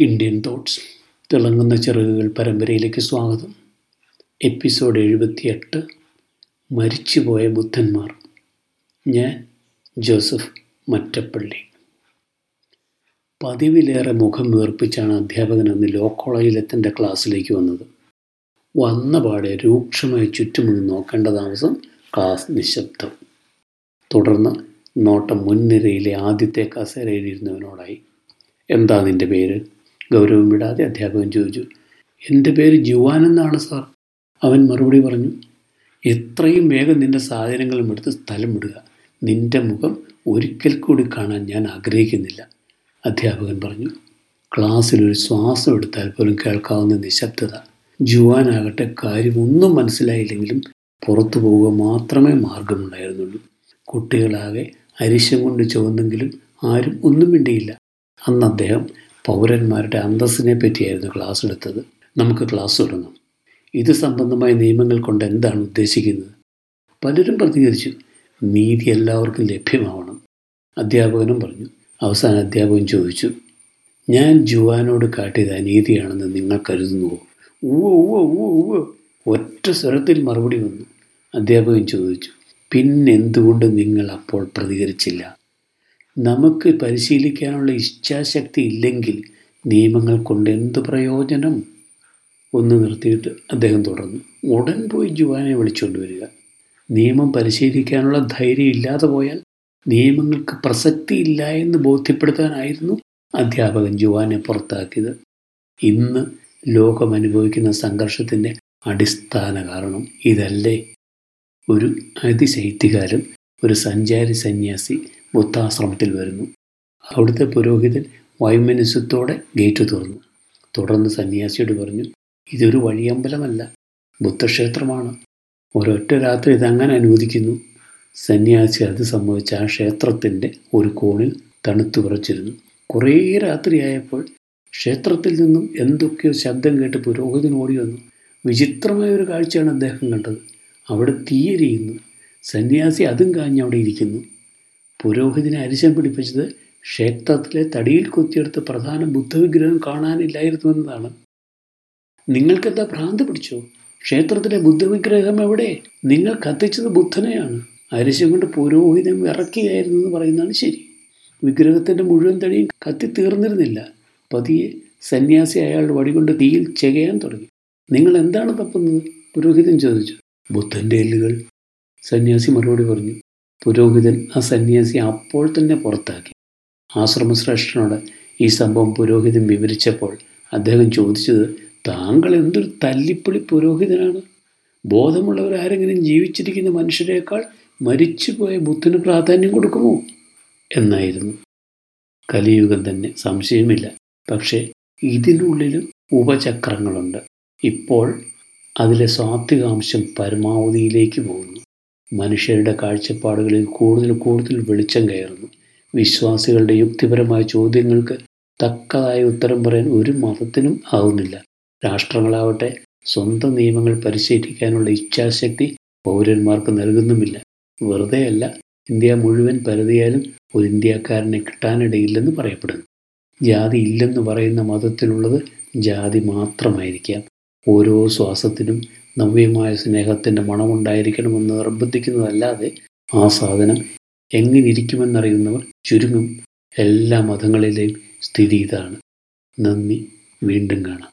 Indian thoughts തിളങ്ങുന്ന ചിറകുകൾ പരമ്പരയിലേക്ക് സ്വാഗതം. എപ്പിസോഡ് എഴുപത്തിയെട്ട് മരിച്ചുപോയ ബുദ്ധന്മാർ. ഞാൻ ജോസഫ് മറ്റപ്പള്ളി. പതിവിലേറെ മുഖം വീർപ്പിച്ചാണ് അധ്യാപകൻ അന്ന് ലോ കോളേജിൽ തന്റെ ക്ലാസ്സിലേക്ക് വന്നത്. വന്ന പാടെ രൂക്ഷമായി ചുറ്റുമുള്ള നോക്കേണ്ട താമസം ക്ലാസ് നിശബ്ദം. തുടർന്ന് നോട്ടം മുൻനിരയിലെ ആദ്യത്തെ കസേരയിലിരുന്നവനോടായി എന്താ നിന്റെ പേര്? ഗൗരവം വിടാതെ അധ്യാപകൻ ചോദിച്ചു എന്റെ പേര് ജുവാൻ എന്നാണ് സാർ? അവൻ മറുപടി പറഞ്ഞു എത്രയും വേഗം നിന്റെ സാധനങ്ങളും എടുത്ത് സ്ഥലം വിടുക. നിന്റെ മുഖം ഒരിക്കൽ കൂടി കാണാൻ ഞാൻ ആഗ്രഹിക്കുന്നില്ല അധ്യാപകൻ പറഞ്ഞു. ക്ലാസ്സിൽ ഒരു ശ്വാസം എടുത്താൽ പോലും കേൾക്കാവുന്ന നിശബ്ദത. ജുവാനാകട്ടെ കാര്യമൊന്നും മനസ്സിലായില്ലെങ്കിലും പുറത്തു പോവുക മാത്രമേ മാർഗമുണ്ടായിരുന്നുള്ളൂ. കുട്ടികളാകെ അരിശം കൊണ്ട് ചുവന്നെങ്കിലും ആരും ഒന്നും മിണ്ടിയില്ല. അന്ന് അദ്ദേഹം പൗരന്മാരുടെ അന്തസ്സിനെ പറ്റിയായിരുന്നു ക്ലാസ് എടുത്തത്. നമുക്ക് ക്ലാസ് തുടങ്ങാം. ഇത് സംബന്ധമായ നിയമങ്ങൾ കൊണ്ട് എന്താണ് ഉദ്ദേശിക്കുന്നത്? പലരും പ്രതികരിച്ചു. നീതി എല്ലാവർക്കും ലഭ്യമാവണം. അധ്യാപകനും പറഞ്ഞു. അവസാന അധ്യാപകൻ ചോദിച്ചു. ഞാൻ ജുവാനോട് കാട്ടിയത് അനീതിയാണെന്ന് നിങ്ങൾ കരുതുന്നുവോ? ഉവ്വ ഉവ്വ ഉവ്വ ഉവ്വ. ഒറ്റ സ്വരത്തിൽ മറുപടി വന്നു. അധ്യാപകൻ ചോദിച്ചു. പിന്നെന്തുകൊണ്ട് നിങ്ങൾ അപ്പോൾ പ്രതികരിച്ചില്ല? നമുക്ക് പരിശീലിക്കാനുള്ള ഇച്ഛാശക്തി ഇല്ലെങ്കിൽ നിയമങ്ങൾ കൊണ്ട് എന്ത് പ്രയോജനം? ഒന്ന് നിർത്തിയിട്ട് അദ്ദേഹം തുടർന്നു. ഉടൻ പോയി ജുവാനെ വിളിച്ചുകൊണ്ട് വരിക. നിയമം പരിശീലിക്കാനുള്ള ധൈര്യം ഇല്ലാതെ പോയാൽ നിയമങ്ങൾക്ക് പ്രസക്തി ഇല്ല എന്ന് ബോധ്യപ്പെടുത്താനായിരുന്നു അധ്യാപകൻ ജുവാനെ പുറത്താക്കിയത്. ഇന്ന് ലോകം അനുഭവിക്കുന്ന സംഘർഷത്തിന്റെ അടിസ്ഥാന കാരണം ഇതല്ലേ. ഒരു അതിശൈത്യകാലം ഒരു സഞ്ചാരി സന്യാസി ബുദ്ധാശ്രമത്തിൽ വരുന്നു. അവിടുത്തെ പുരോഹിതൻ വൈമനസ്യത്തോടെ ഗേറ്റ് തുറന്നു. തുടർന്ന് സന്യാസിയോട് പറഞ്ഞു ഇതൊരു വഴിയമ്പലമല്ല ബുദ്ധക്ഷേത്രമാണ്. ഒരൊറ്റ രാത്രി ഇതങ്ങനെ അനുവദിക്കുന്നു. സന്യാസി അത് സംഭവിച്ച ആ ക്ഷേത്രത്തിന്റെ ഒരു കോണിൽ തണുത്തു വിറച്ചിരുന്നു. കുറേ രാത്രിയായപ്പോൾ ക്ഷേത്രത്തിൽ നിന്നും എന്തൊക്കെയോ ശബ്ദം കേട്ട് പുരോഹിതൻ ഓടി വന്നു. വിചിത്രമായ ഒരു കാഴ്ചയാണ് അദ്ദേഹം കണ്ടത്. അവിടെ തീയരിയുന്നു. സന്യാസി അതും കാഞ്ഞ് അവിടെ ഇരിക്കുന്നു. പുരോഹിതനെ അരിശം പിടിപ്പിച്ചത് ക്ഷേത്രത്തിലെ തടിയിൽ കൊത്തിയെടുത്ത പ്രധാന ബുദ്ധവിഗ്രഹം കാണാനില്ലായിരുന്നു എന്നതാണ്. നിങ്ങൾക്കെന്താ ഭ്രാന്ത് പിടിച്ചോ? ക്ഷേത്രത്തിലെ ബുദ്ധവിഗ്രഹം എവിടെ? നിങ്ങൾ കത്തിച്ചത് ബുദ്ധനെയാണ്. അരിശം കൊണ്ട് പുരോഹിതം ഇറക്കിയായിരുന്നു എന്ന് പറയുന്നതാണ് ശരി. വിഗ്രഹത്തിന്റെ മുഴുവൻ തടിയും കത്തി തീർന്നിരുന്നില്ല. പതിയെ സന്യാസി അയാളുടെ വടികൊണ്ട് തീയിൽ ചെകയാൻ തുടങ്ങി. നിങ്ങൾ എന്താണ് തപ്പുന്നത്? പുരോഹിതൻ ചോദിച്ചു. ബുദ്ധന്റെ എല്ലുകൾ. സന്യാസി മറുപടി പറഞ്ഞു. പുരോഹിതൻ ആ സന്യാസി അപ്പോൾ തന്നെ പുറത്താക്കി. ആശ്രമശ്രേഷ്ഠനോട് ഈ സംഭവം പുരോഹിതൻ വിവരിച്ചപ്പോൾ അദ്ദേഹം ചോദിച്ചത് താങ്കൾ എന്തൊരു തല്ലിപ്പൊളി പുരോഹിതനാണ്? ബോധമുള്ളവരാരെങ്കിലും ജീവിച്ചിരിക്കുന്ന മനുഷ്യരെക്കാൾ മരിച്ചുപോയ ബുദ്ധന് പ്രാധാന്യം കൊടുക്കുമോ? എന്നായിരുന്നു. കലിയുഗം തന്നെ സംശയമില്ല. പക്ഷേ ഇതിനുള്ളിലും ഉപചക്രങ്ങളുണ്ട്. ഇപ്പോൾ അതിലെ സ്വാത്വികാംശം പരമാവധിയിലേക്ക് പോകുന്നു. മനുഷ്യരുടെ കാഴ്ചപ്പാടുകളിൽ കൂടുതൽ കൂടുതൽ വെളിച്ചം കയറുന്നു. വിശ്വാസികളുടെ യുക്തിപരമായ ചോദ്യങ്ങൾക്ക് തക്കതായ ഉത്തരം പറയാൻ ഒരു മതത്തിനും ആവുന്നില്ല. രാഷ്ട്രങ്ങളാവട്ടെ സ്വന്തം നിയമങ്ങൾ പരിശീലിക്കാനുള്ള ഇച്ഛാശക്തി പൗരന്മാർക്ക് നൽകുന്നുമില്ല. വെറുതെയല്ല ഇന്ത്യ മുഴുവൻ പരതിയാലും ഒരു ഇന്ത്യക്കാരനെ കിട്ടാനിടയില്ലെന്ന് പറയപ്പെടുന്നു. ജാതി ഇല്ലെന്ന് പറയുന്ന മതത്തിലുള്ളത് ജാതി മാത്രമായിരിക്കാം. ഓരോ ശ്വാസത്തിനും നവ്യമായ സ്നേഹത്തിന്റെ മണമുണ്ടായിരിക്കണമെന്ന് നിർബന്ധിക്കുന്നതല്ലാതെ ആ സാധനം എങ്ങനെയിരിക്കുമെന്നറിയുന്നവർ ചുരുങ്ങും. എല്ലാ മതങ്ങളിലെയും സ്ഥിതി ഇതാണ്. നന്ദി. വീണ്ടും കാണാം.